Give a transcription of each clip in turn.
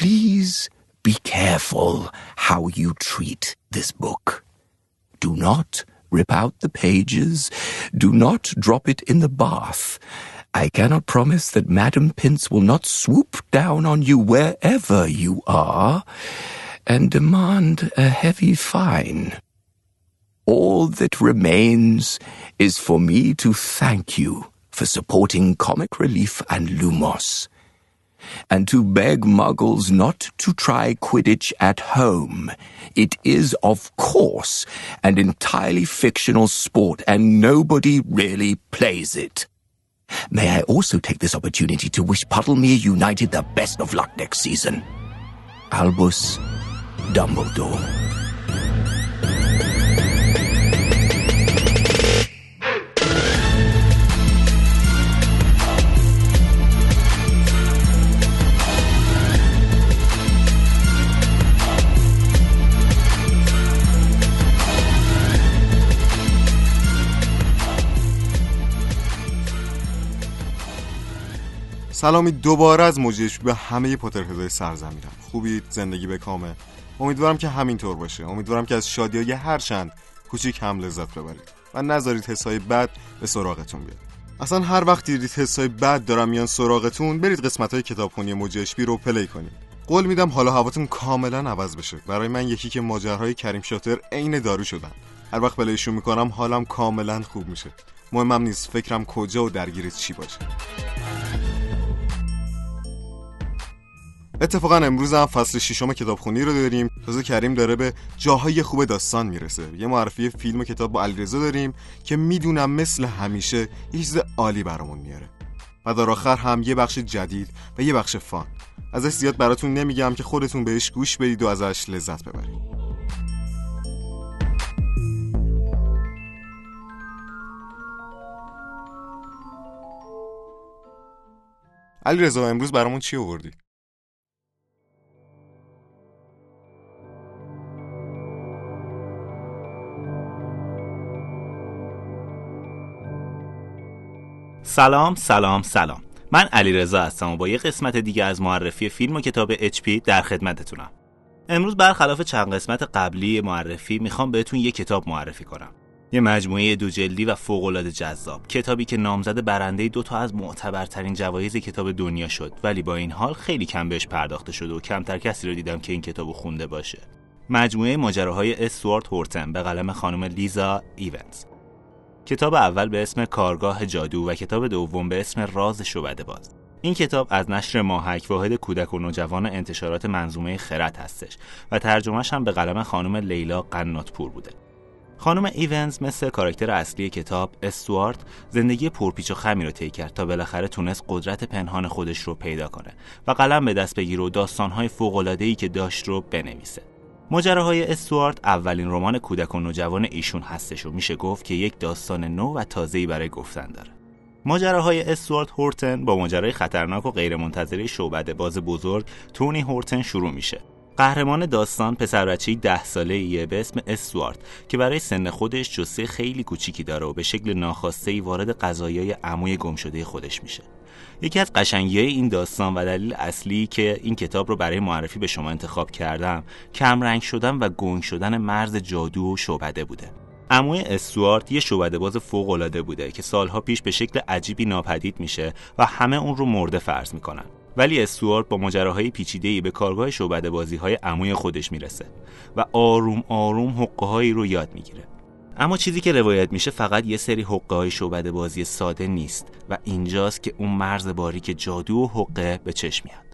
please be careful how you treat this book. Do not rip out the pages. Do not drop it in the bath. I cannot promise that Madam Pince will not swoop down on you wherever you are and demand a heavy fine. All that remains is for me to thank you for supporting Comic Relief and Lumos, and to beg muggles not to try Quidditch at home. It is, of course, an entirely fictional sport, and nobody really plays it. May I also take this opportunity to wish Puddlemere United the best of luck next season. Albus Dumbledore. سلامی دوباره از موجش به همه پاترهدهای سرزمینم خوبید؟ زندگی به کامه. امیدوارم که همینطور باشه. امیدوارم که از شادی های هر چند کوچیک هم لذت ببرید و نذارید حسای بد به سراغتون بیاد. اصلا هر وقت دیدید حسای بد دارم میان سراغتون برید قسمت های کتابخونی موجشبی رو پلی کنید. قول میدم حالا هواتون کاملا عوض بشه. برای من یکی که ماجرهای کریم شاتر عین دارو شدن. هر وقت پلیشون می‌کنم حالم کاملا خوب میشه. مهمم نیست. فکرم کجا و درگیر چی باشه. اتفاقا امروز هم فصل ششم کتابخونی رو داریم. تازه کریم داره به جاهای خوب داستان می‌رسه. یه معرفی فیلم و کتاب با علیرضا داریم که می‌دونم مثل همیشه یه چیز عالی برامون میاره. و در آخر هم یه بخش جدید و یه بخش فان. ازش زیاد براتون نمیگم که خودتون بهش گوش بدید و ازش لذت ببرید. علی امروز برامون چی آوردی؟ سلام سلام سلام. من علیرضا هستم و با یه قسمت دیگه از معرفی فیلم و کتاب HP در خدمتتونم. امروز برخلاف چند قسمت قبلی معرفی می‌خوام بهتون یه کتاب معرفی کنم. یه مجموعه دو جلدی و فوق‌العاده جذاب. کتابی که نامزد برنده دو تا از معتبرترین جوایز کتاب دنیا شد. ولی با این حال خیلی کم بهش پرداخته شده و کمتر کسی رو دیدم که این کتابو خونده باشه. مجموعه ماجراهای استوارت هورتن به قلم خانم لیزا ایونز. کتاب اول به اسم کارگاه جادو و کتاب دوم به اسم راز شعبده باز. این کتاب از نشر ماهک واحد کودک و نوجوان انتشارات منظومه خرد هستش و ترجمهش هم به قلم خانم لیلا قناتپور بوده. خانم ایونز مثل کاراکتر اصلی کتاب استوارت زندگی پرپیچ و خمی رو طی کرد تا بالاخره تونست قدرت پنهان خودش رو پیدا کنه و قلم به دست بگیره و داستانهای فوق‌العاده‌ای که داشت رو بنویسه. ماجراهای استوارت اولین رمان کودک و نوجوان ایشون هستش و میشه گفت که یک داستان نو و تازه‌ای برای گفتن داره. ماجراهای استوارت هورتن با ماجرای خطرناک و غیرمنتظره شعبده باز بزرگ تونی هورتن شروع میشه. قهرمان داستان پسر بچه‌ای ده ساله ایه به اسم استوارت که برای سن خودش جسه خیلی کوچیکی داره و به شکل ناخواسته وارد قضایای عموی گمشده خودش میشه. یکی از قشنگی این داستان و دلیل اصلی که این کتاب رو برای معرفی به شما انتخاب کردم کمرنگ شدن و گنگ شدن مرز جادو و شعبده بوده عموی استوارت یه شعبده باز فوق العاده بوده که سالها پیش به شکل عجیبی ناپدید میشه و همه اون رو مرده فرض می‌کنن ولی استوارت با ماجراهای پیچیده‌ای به کارگاه شعبده بازی های عموی خودش می‌رسه و آروم آروم حقه رو یاد می‌گیره. اما چیزی که روایت میشه فقط یه سری حقه های شعبده بازی ساده نیست و اینجاست که اون مرز باریک جادو و حقه به چشم میاد.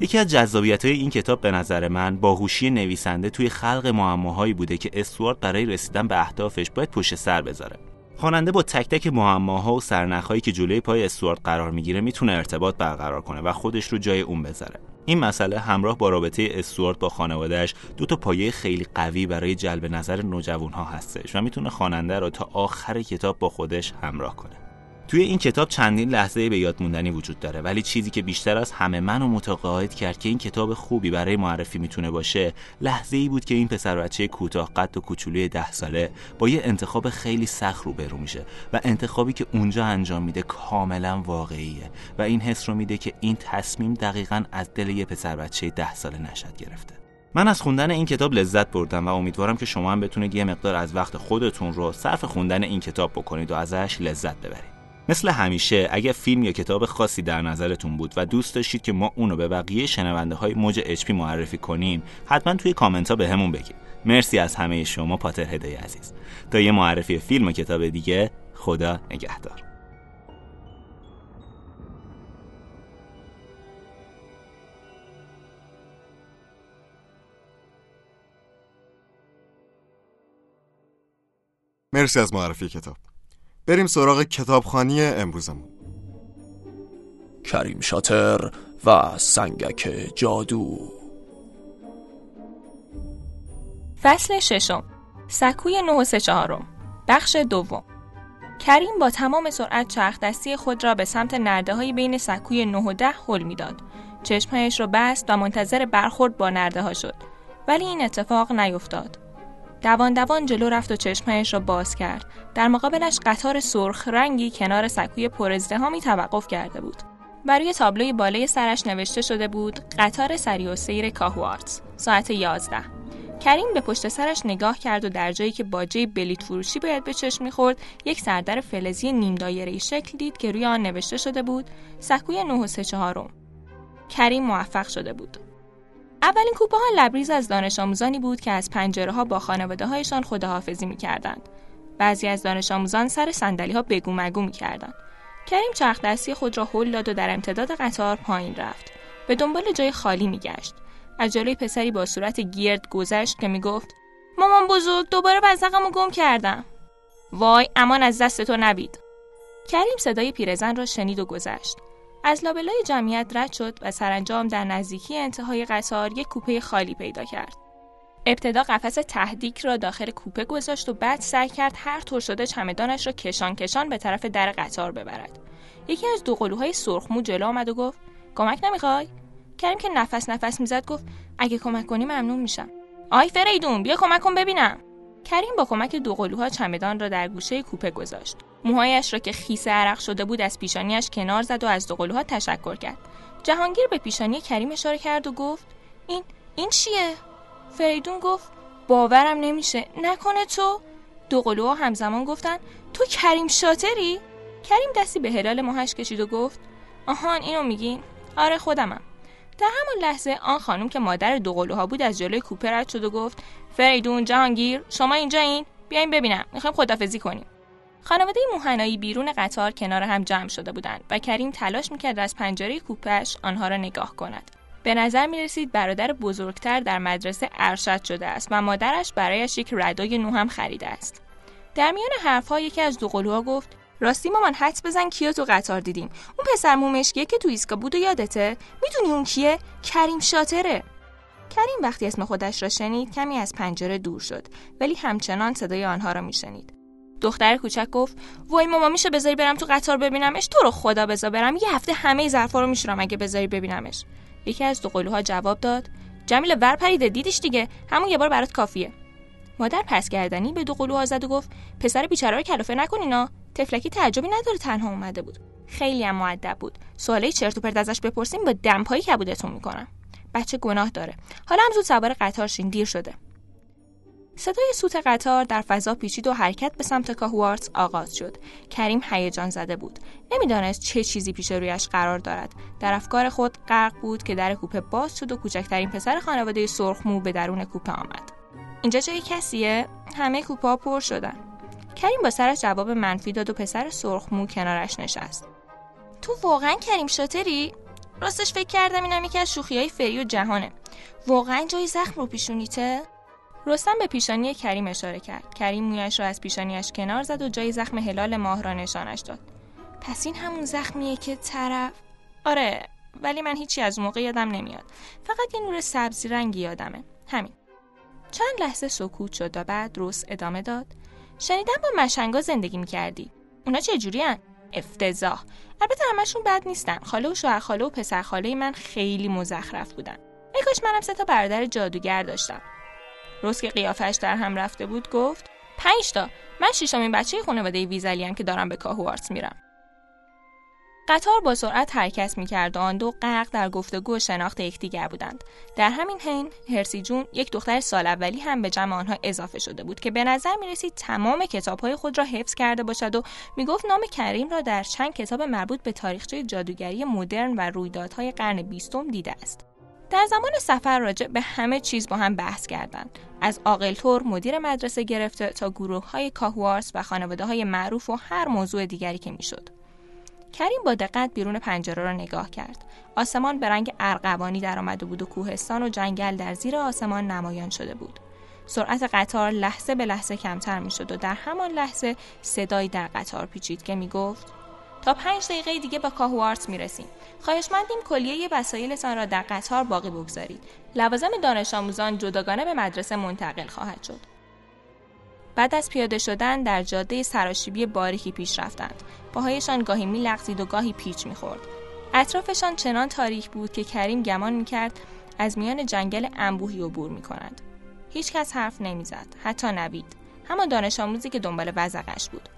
یکی از جذابیت های این کتاب به نظر من باهوشی نویسنده توی خلق معماهایی بوده که استوارت برای رسیدن به اهدافش باید پشت سر بذاره. خواننده با تک تک معماها و سرنخهایی که جلوی پای استوارت قرار می‌گیره می‌تونه ارتباط برقرار کنه و خودش رو جای اون بذاره. این مسئله همراه با رابطه استوارت با خانوادهش دو تا پایه خیلی قوی برای جلب نظر نوجوان ها هستش و می‌تونه خواننده رو تا آخر کتاب با خودش همراه کنه. توی این کتاب چندین لحظه به یاد موندنی وجود داره ولی چیزی که بیشتر از همه منو متقاعد کرد که این کتاب خوبی برای معرفی می‌تونه باشه لحظه ای بود که این پسر بچه کوتاه قد و کوچولوی ده ساله با یه انتخاب خیلی سخت روبرو میشه و انتخابی که اونجا انجام میده کاملا واقعیه و این حس رو میده که این تصمیم دقیقا از دل یه پسر بچه ده ساله نشد گرفته. من از خوندن این کتاب لذت بردم و امیدوارم که شما هم بتونید یه مقدار از وقت خودتون رو صرف خوندن این کتاب بکنید و ازش لذت ببرید. مثل همیشه اگر فیلم یا کتاب خاصی در نظرتون بود و دوست داشتید که ما اونو به بقیه شنونده های موج اچ معرفی کنیم حتما توی کامنت ها به همون بگید. مرسی از همه شما پاتر هدای عزیز. تا یه معرفی فیلم و کتاب دیگه خدا نگهدار. مرسی از معرفی کتاب. بریم سراغ کتابخانی امروزمون کریم شاتر و سنگک جادو فصل ششم سکوی نه سه چهارم بخش دوم کریم با تمام سرعت چرخ دستی خود را به سمت نرده های بین سکوی 9 و 10 حل می‌داد. چشمهایش را بست و منتظر برخورد با نرده ها شد. ولی این اتفاق نیفتاد. دوان دوان جلو رفت و چشمهایش را باز کرد. در مقابلش قطار سرخ رنگی کنار سکوی پرازدهامی توقف کرده بود. برای تابلوی بالای سرش نوشته شده بود قطار سری و سیر کاهوارتز ساعت 11 کریم به پشت سرش نگاه کرد و در جایی که باجه بلیت فروشی باید به چشم می‌خورد یک سردر فلزی نیم دایره شکل دید که روی آن نوشته شده بود سکوی 9 و 3 چهارم کریم موفق شده بود اولین کوپه ها لبریز از دانش آموزانی بود که از پنجره ها با خانواده هایشان خداحافظی می کردند. بعضی از دانش آموزان سر سندلی ها بگو مگو می کردند. کریم چرخ دستی خود را هل داد و در امتداد قطار پایین رفت. به دنبال جای خالی می گشت. از جلوی پسری با صورت گیرد گذشت که می گفت مامان بزرگ دوباره بزقمو گم کردم. وای امان از دست تو نبید. کریم صدای پیرزن را شنید و گذشت. از لابلای جمعیت رد شد و سرانجام در نزدیکی انتهای قطار یک کوپه خالی پیدا کرد. ابتدا قفس تهدیک را داخل کوپه گذاشت و بعد سعی کرد هر طور شده چمدانش را کشان کشان به طرف در قطار ببرد. یکی از دو قلوهای سرخمو جلو آمد و گفت کمک نمی‌خوای؟ کریم که نفس نفس می‌زد گفت اگه کمک کنی ممنون میشم. آی فریدون بیا کمک کن ببینم. کریم با کمک دو قلوها چمدان را در گوشه کوپه گذاشت. موهایش را که خیس عرق شده بود از پیشانیش کنار زد و از دو قلوها تشکر کرد. جهانگیر به پیشانی کریم اشاره کرد و گفت این این چیه؟ فریدون گفت باورم نمیشه نکنه تو دو قلوها همزمان گفتن تو کریم شاتری؟ کریم دستی به هلال ماهش کشید و گفت آهان اینو میگین؟ آره خودمم در همان لحظه آن خانم که مادر دو قلوها بود از جلوی کوپه رد شد و گفت فریدون جهانگیر شما اینجا این بیاین ببینم می‌خوایم خدافزی کنیم خانواده موهنایی بیرون قطار کنار هم جمع شده بودند و کریم تلاش می‌کرد از پنجره کوپهش آنها را نگاه کند. به نظر می رسید برادر بزرگتر در مدرسه ارشد شده است و مادرش برایش یک ردای نو هم خریده است. در میان حرفها یکی از دو قلوها گفت راستی مامان حدس بزن کیو تو قطار دیدیم اون پسر مومشکیه که تو ایسکا بود و یادته. می‌دونی اون کیه؟ کریم شاتره. کریم وقتی اسم خودش را شنید کمی از پنجره دور شد ولی همچنان صدای آنها را میشنید. دختر کوچک گفت وای ماما میشه بذاری برم تو قطار ببینمش؟ تو رو خدا بذار برم. یه هفته همه ظرفا رو میشورم اگه بذاری ببینمش. یکی از دو قلوها جواب داد جمیل ور پریده دیدیش دیگه. همون یه بار برات کافیه. مادر پس گردنی به دو قلوها زد و گفت پسر بیچاره رو کلافه نکنینا تفلکی تعجبی نداره تنها اومده بود. خیلی هم معدب بود. سوالی چرت و پرت ازش بپرسیم با دمپایی کبودتون می‌کنم. بچه گناه داره. حالا هم زود سوار قطار شین دیر شده. صدای سوت قطار در فضا پیچید و حرکت به سمت کاهوارتس آغاز شد. کریم هیجان زده بود. نمی‌دانست چه چیزی پیش رویش قرار دارد. در افکار خود غرق بود که در کوپه باز شد و کوچکترین پسر خانواده سرخمو به درون کوپه آمد. اینجا جای کسیه؟ همه کوپه پر شدن. کریم با سرش جواب منفی داد و پسر سرخمو کنارش نشست. تو واقعا کریم شاتری؟ راستش فکر کردم اینم یکی از شوخی های فری و جهانه. واقعا جای زخم رو پیشونیته؟ رستم به پیشانی کریم اشاره کرد. کریم مویش را از پیشانیش کنار زد و جای زخم هلال ماه را نشانش داد. پس این همون زخمیه که طرف آره ولی من هیچی از موقع یادم نمیاد. فقط یه نور سبزی رنگی یادمه. همین. چند لحظه سکوت شد و بعد روس ادامه داد. شنیدم با مشنگا زندگی می‌کردی. اونا چه جوری افتضاح البته همشون بد نیستن خاله و شوهر خاله و پسر خاله من خیلی مزخرف بودن ای کاش منم سه تا برادر جادوگر داشتم روز که قیافش در هم رفته بود گفت پنج تا. من شیشمین بچه خانواده ویزلی که دارم به کاهوارتس میرم. قطار با سرعت حرکت می‌کرد و آن دو غرق در گفتگو و شناخت یکدیگر بودند. در همین حین هرسی جون یک دختر سال اولی هم به جمع آنها اضافه شده بود که به نظر می‌رسید تمام کتابهای خود را حفظ کرده باشد و می‌گفت نام کریم را در چند کتاب مربوط به تاریخچه جادوگری مدرن و رویدادهای قرن بیستم دیده است. در زمان سفر راجع به همه چیز با هم بحث کردند از آقلتور مدیر مدرسه گرفته تا گروه های کاهوارس و خانواده های معروف و هر موضوع دیگری که می‌شد کریم با دقت بیرون پنجره را نگاه کرد. آسمان به رنگ ارغوانی درآمده بود و کوهستان و جنگل در زیر آسمان نمایان شده بود. سرعت قطار لحظه به لحظه کمتر می شد و در همان لحظه صدایی در قطار پیچید که می گفت تا پنج دقیقه دیگه با کاهوارت می رسیم. خواهشمندیم کلیه وسایلتان را در قطار باقی بگذارید. لوازم دانش آموزان جداگانه به مدرسه منتقل خواهد شد. بعد از پیاده شدن در جاده سراشیبی باریکی پیش رفتند. پاهایشان گاهی میلغزید و گاهی پیچ می‌خورد. اطرافشان چنان تاریک بود که کریم گمان می‌کرد از میان جنگل انبوهی عبور می‌کنند. هیچ کس حرف نمی‌زد، حتی نوید. همان دانش آموزی که دنبال وزقش بود.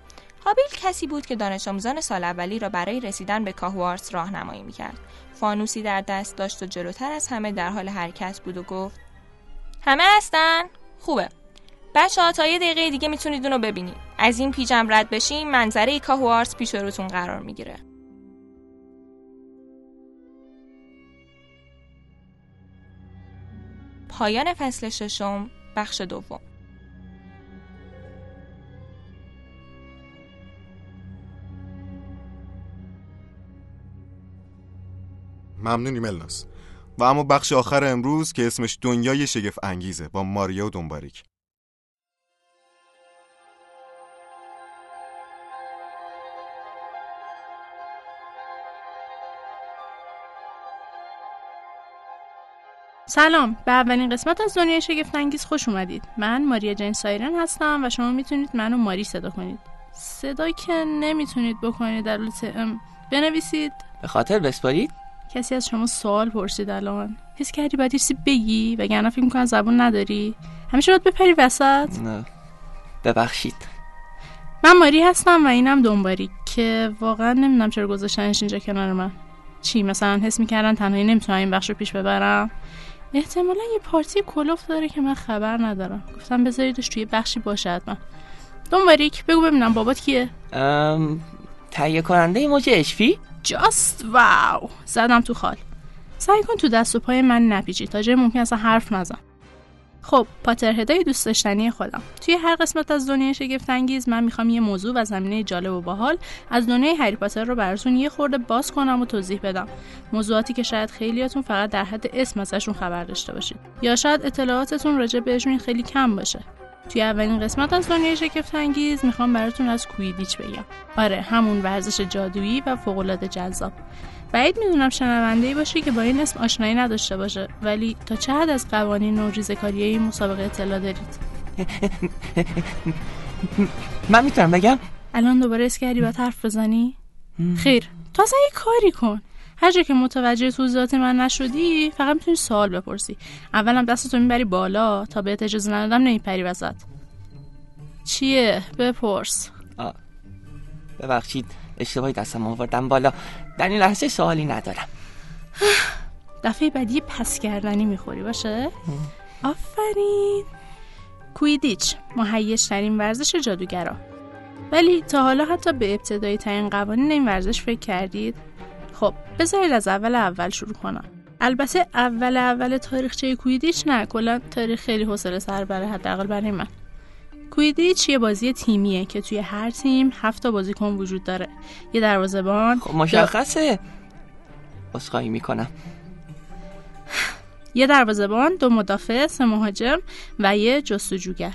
هابیل کسی بود که دانش آموزان سال اولی را برای رسیدن به کاهوارس راهنمایی می‌کرد. فانوسی در دست داشت و جلوتر از همه در حال حرکت بود و گفت همه هستن؟ خوبه. بچه ها تا یه دقیقه دیگه می‌تونید اونو ببینید از این پیجم رد بشین منظره کاهوارس پیش روتون قرار می‌گیره پایان فصل ششم بخش دوم ممنونی ملناس. و اما بخش آخر امروز که اسمش دنیای شگفت انگیزه با ماریا و دنباریک. سلام. به اولین قسمت از دنیای شگفت انگیز خوش اومدید. من ماریا جین سایرن هستم و شما می‌تونید منو ماری صدا کنید. صدا که نمی‌تونید بکنید در ام بنویسید. به خاطر بسپارید. کسی از شما سوال پرسید الان. حس کردی باید چیزی بگی؟ وگرنه فکر می‌کنم زبون نداری. همیشه باید بپری وسط. نه. ببخشید. من ماری هستم و اینم دنباری که واقعا نمی‌دونم چرا گذاشتنش اینجا کنار من. چی مثلا حس می‌کردن تنهایی نمی‌تونم این بخش رو پیش ببرم؟ احتمالا یه پارتی کلوف داره که من خبر ندارم. گفتم بذاریدش توی بخشی باشه حتما. دنباریک بگو ببینم بابات کیه. تهیه کننده ایموجی اشفی جاست واو زدم تو خال. سعی کن تو دست و پای من نپیچی تا جای ممکن اصلا حرف نزن. خب پاترهدای دوست داشتنی خودم. توی هر قسمت از دنیای شگفت انگیز من می‌خوام یه موضوع و زمینه جالب و باحال از دنیای هری پاتر رو براتون یه خورده باز کنم و توضیح بدم. موضوعاتی که شاید خیلیاتون فقط در حد اسم ازشون خبر داشته باشید. یا شاید اطلاعاتتون راجع بهشون خیلی کم باشه. توی اولین قسمت از دنیای شگفت انگیز می‌خوام براتون از کویدیچ بگم. آره همون ورزش جادویی و فوقالعاده جذاب. بعید می‌دونم شنونده باشی که با این اسم آشنایی نداشته باشه ولی تا چه حد از قوانین و ریزکاری این مسابقه اطلاع دارید؟ من می‌تونم بگم؟ الان دوباره اس کردی باید حرف بزنی؟ خیر تو اصلا یه کاری کن. هر جا که متوجه توضیحات من نشدی فقط می‌تونی سوال بپرسی. اولم دستتو می‌بری بالا تا بهت اجازه ندادم نمیپری وسط. چیه؟ بپرس. ببخشید اشتباهی دستم آوردم بالا. در این لحظه سوالی ندارم. دفعه بعدی پس کردنی می‌خوری باشه؟ آفرین. کویدیچ مهیش ترین ورزش جادوگرا. ولی تا حالا حتی به ابتدایی ترین قوانین این ورزش فکر کردید؟ خب بذارید از اول اول شروع کنم. البته اول اول تاریخچه کویدیچ نه کلا تاریخ خیلی حوصله سر بره حداقل برای من. کویدیچ یه بازی تیمیه که توی هر تیم هفت تا بازیکن وجود داره. یه دروازه‌بان خب مشخصه. اسخایی می‌کنم. یه دروازه‌بان دو مدافع سه مهاجم و یه جستجوگر.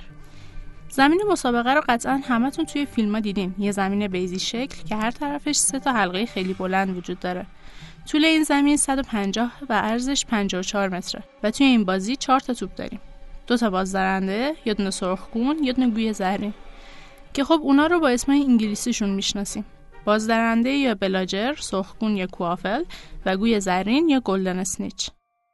زمین مسابقه رو قطعا همتون توی فیلم ها دیدین. یه زمین بیزی شکل که هر طرفش سه تا حلقه خیلی بلند وجود داره. طول این زمین 150 و عرضش 54 متره. و توی این بازی 4 تا توپ داریم. دو تا بازدارنده یه دونه سرخگون یه دونه گوی زهرین که خب اونا رو با اسمای انگلیسیشون می‌شناسیم. بازدرنده یا بلاجر، سرخگون یا کوافل و گوی زرین یا گلدن اسنیچ.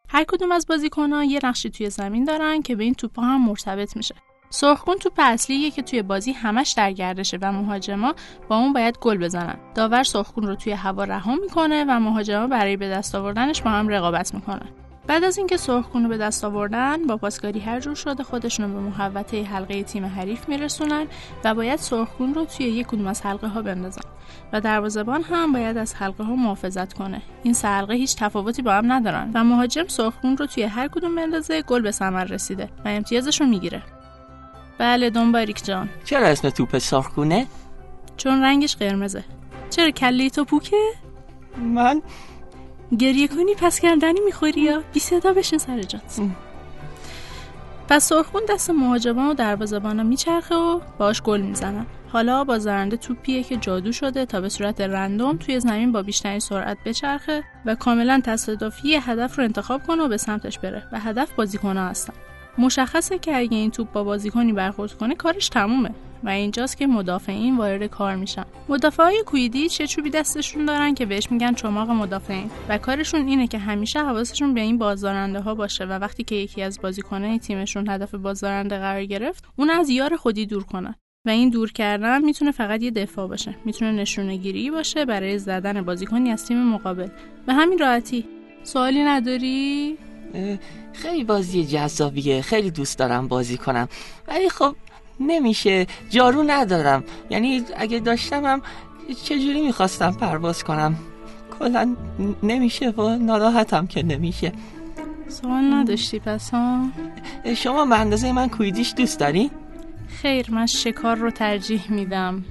هر کدوم از بازیکنها یه نقشی توی زمین دارن که به این توپا هم مرتبط میشه. سرخگون توپ اصلیه که توی بازی همش در گردشه و مهاجما با اون باید گل بزنن. داور سرخگون رو توی هوا رها می‌کنه و مهاجما برای به دست آوردنش با هم رقابت می‌کنن. بعد از اینکه سرخگون رو به دست آوردن با پاسکاری هر جور شده خودشون رو به محوطه حلقه تیم حریف میرسونن و باید سرخگون رو توی یک کدوم از حلقه ها بندازن و دروازه‌بان هم باید از حلقه ها محافظت کنه این سه هیچ تفاوتی با هم ندارن و مهاجم سرخگون رو توی هر کدوم بندازه گل به ثمر رسیده و امتیازش رو می‌گیره بله دنباریک جان. چرا اسم توپ سرخگونه چون رنگش قرمزه. چرا کلی تو پوکه؟ من؟ گریه کنی پس کردنی می‌خوری یا؟ بی صدا بشین سر جات. پس سرخون دست مهاجمان و دروازه‌بانا میچرخه و باش گل می‌زنن. حالا بازدارنده توپیه که جادو شده تا به صورت رندوم توی زمین با بیشترین سرعت بچرخه و کاملا تصادفی هدف رو انتخاب کنه و به سمتش بره و هدف بازیکنها هستن. مشخصه که اگه این توپ با بازیکنی برخورد کنه کارش تمومه و اینجاست که مدافعین وارد کار میشن. مدافع های کویدیچ یه چوبی دستشون دارن که بهش میگن چماق مدافعین. و کارشون اینه که همیشه حواسشون به این بازدارنده ها باشه و وقتی که یکی از بازیکنان تیمشون هدف بازدارنده قرار گرفت اون از یار خودی دور کنن و این دور کردن می‌تونه فقط یه دفاع باشه. می‌تونه نشونه گیری باشه برای زدن بازیکنی از تیم مقابل. به همین راحتی. سوالی نداری؟ خیلی بازی جذابیه. خیلی دوست دارم بازی کنم. ولی خب نمیشه. جارو ندارم. یعنی اگه داشتمم چجوری می‌خواستم پرواز کنم؟ کلا نمیشه و ناراحتم که نمیشه. سوال نداشتی پس ها؟ شما به اندازه من کویدیش دوست داری؟ خیر من شکار رو ترجیح میدم.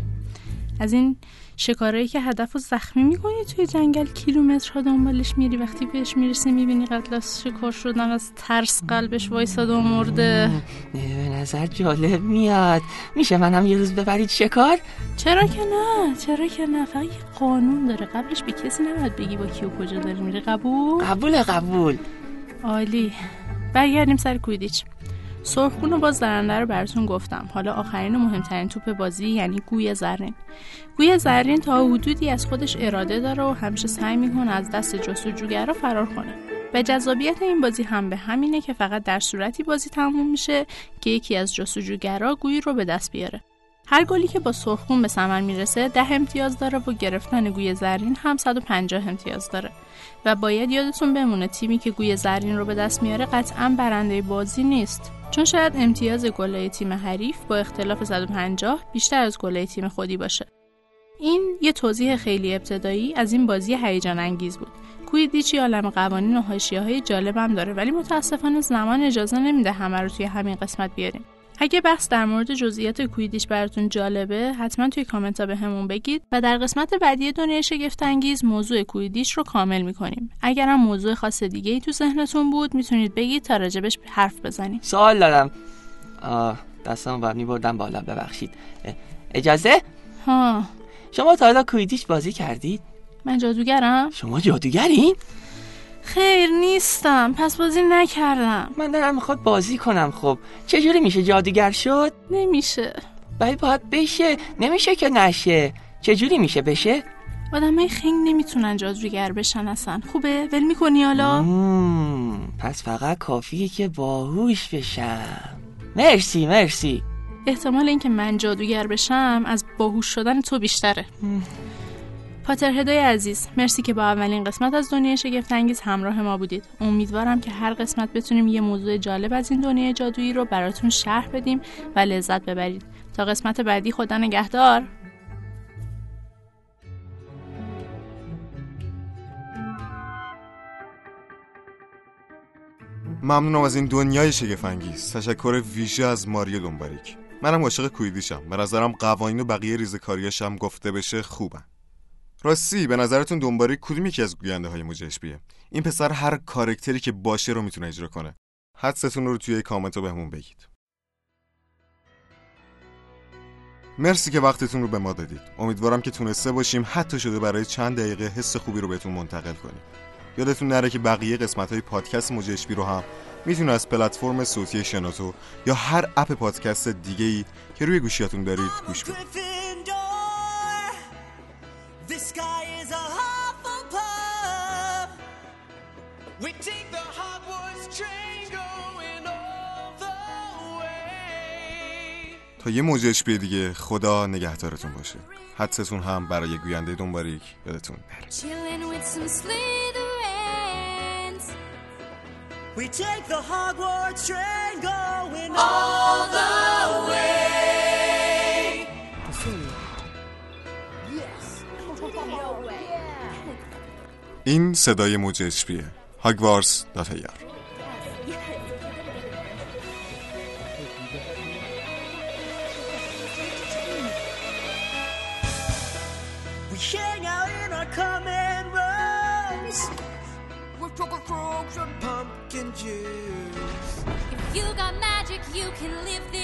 از این شکارایی که هدف رو زخمی می‌کنی توی جنگل کیلومترها دنبالش میری. وقتی بهش می‌رسی می‌بینی قتل از شکار شدن از ترس قلبش وایساد و مرده. به نظر جالب میاد. میشه منم یه روز ببرید شکار؟ چرا که نه؟ چرا که نه؟ فقط یه قانون داره. قبلش به کسی نباید بگی با کیو کجا داری میری. قبول؟ قبول قبول. عالی. برگردیم سر کویدیچ. سرخگون و باز زرنده رو براتون گفتم. حالا آخرین و مهمترین توپ بازی یعنی گوی زرین. گوی زرین تا حدودی از خودش اراده داره و همیشه سعی می‌کنه از دست جستجوگرا فرار کنه. و جذابیت این بازی هم به همینه که فقط در صورتی بازی تموم میشه که یکی از جستجوگرا گویی رو به دست بیاره. هر گلی که با سرخون به ثمر می‌رسه ده امتیاز داره و گرفتن گوی زرین هم 150 امتیاز داره. و باید یادتون بمونه تیمی که گوی زرین رو به دست میاره قطعا برنده بازی نیست. چون شاید امتیاز گلای تیم حریف با اختلاف 150 بیشتر از گلای تیم خودی باشه. این یه توضیح خیلی ابتدایی از این بازی هیجان انگیز بود. کویدیچ عالم قوانین و حاشیه‌های جالبم داره ولی متاسفانه زمان اجازه نمیده همه رو توی همین قسمت بیاریم. اگه بحث در مورد جزئیات کویدیش براتون جالبه حتما توی کامنت ها به همون بگید و در قسمت بعدی دنیای شگفت انگیز موضوع کویدیش رو کامل می‌کنیم. اگر هم موضوع خاص دیگه ای تو ذهنتون بود می‌تونید بگید تا راجبش حرف بزنیم. سوال دارم. دستم برمی بردم بالا ببخشید. اجازه؟ ها. شما تا حالا کویدیش بازی کردید؟ من جادوگرم. شما جادوگرین؟ خیر نیستم پس بازی نکردم. من دارم می‌خواد بازی کنم خب. چجوری میشه جادوگر شد؟ نمیشه. ولی باید بشه. نمیشه که نشه. چجوری میشه بشه؟ آدمای خنگ نمی‌تونن جادوگر بشن اصلا. خوبه؟ ول می‌کنی حالا؟ پس فقط کافیه که باهوش بشم. مرسی مرسی. احتمال اینکه من جادوگر بشم از باهوش شدن تو بیشتره. پاتر هدای عزیز مرسی که با اولین قسمت از دنیای شگفت انگیز همراه ما بودید. امیدوارم که هر قسمت بتونیم یه موضوع جالب از این دنیای جادویی رو براتون شرح بدیم و لذت ببرید. تا قسمت بعدی خدا نگهدار. ممنونم از این دنیای شگفنگیز تشکر ویژه از ماریو دنباریک منم عاشق کویدیشم به نظرم قوانین و بقیه ریزکاریاش هم گفته بشه خوبن. راستی به نظرتون دنباریک کدوم یکی از گوینده های مجشبیه این پسر هر کارکتری که باشه رو می‌تونه اجرا کنه. حدستون رو توی کامنت رو بهمون بگید. مرسی که وقتتون رو به ما دادید. امیدوارم که تونسته باشیم حتی شده برای چند دقیقه حس خوبی رو بهتون منتقل کنیم. یادتون نره که بقیه قسمت های پادکست موجشبی رو هم می‌تونه از پلتفرم صوتی شنوتو یا هر اپ پادکست دیگه ای که روی گوشیاتون دارید گوش بدید. This guy is a Hufflepuff. We take the Hogwarts train going all the way. تا یه موج بیه دیگه خدا نگهدارتون باشه حدستون هم برای گوینده دنباریک یادتون نره We take the Hogwarts train going all the way این صدای موج HBه هاگوارس داتیار We hang out in our common rooms with chocolate frogs and pumpkin juice. If you got magic, you can live this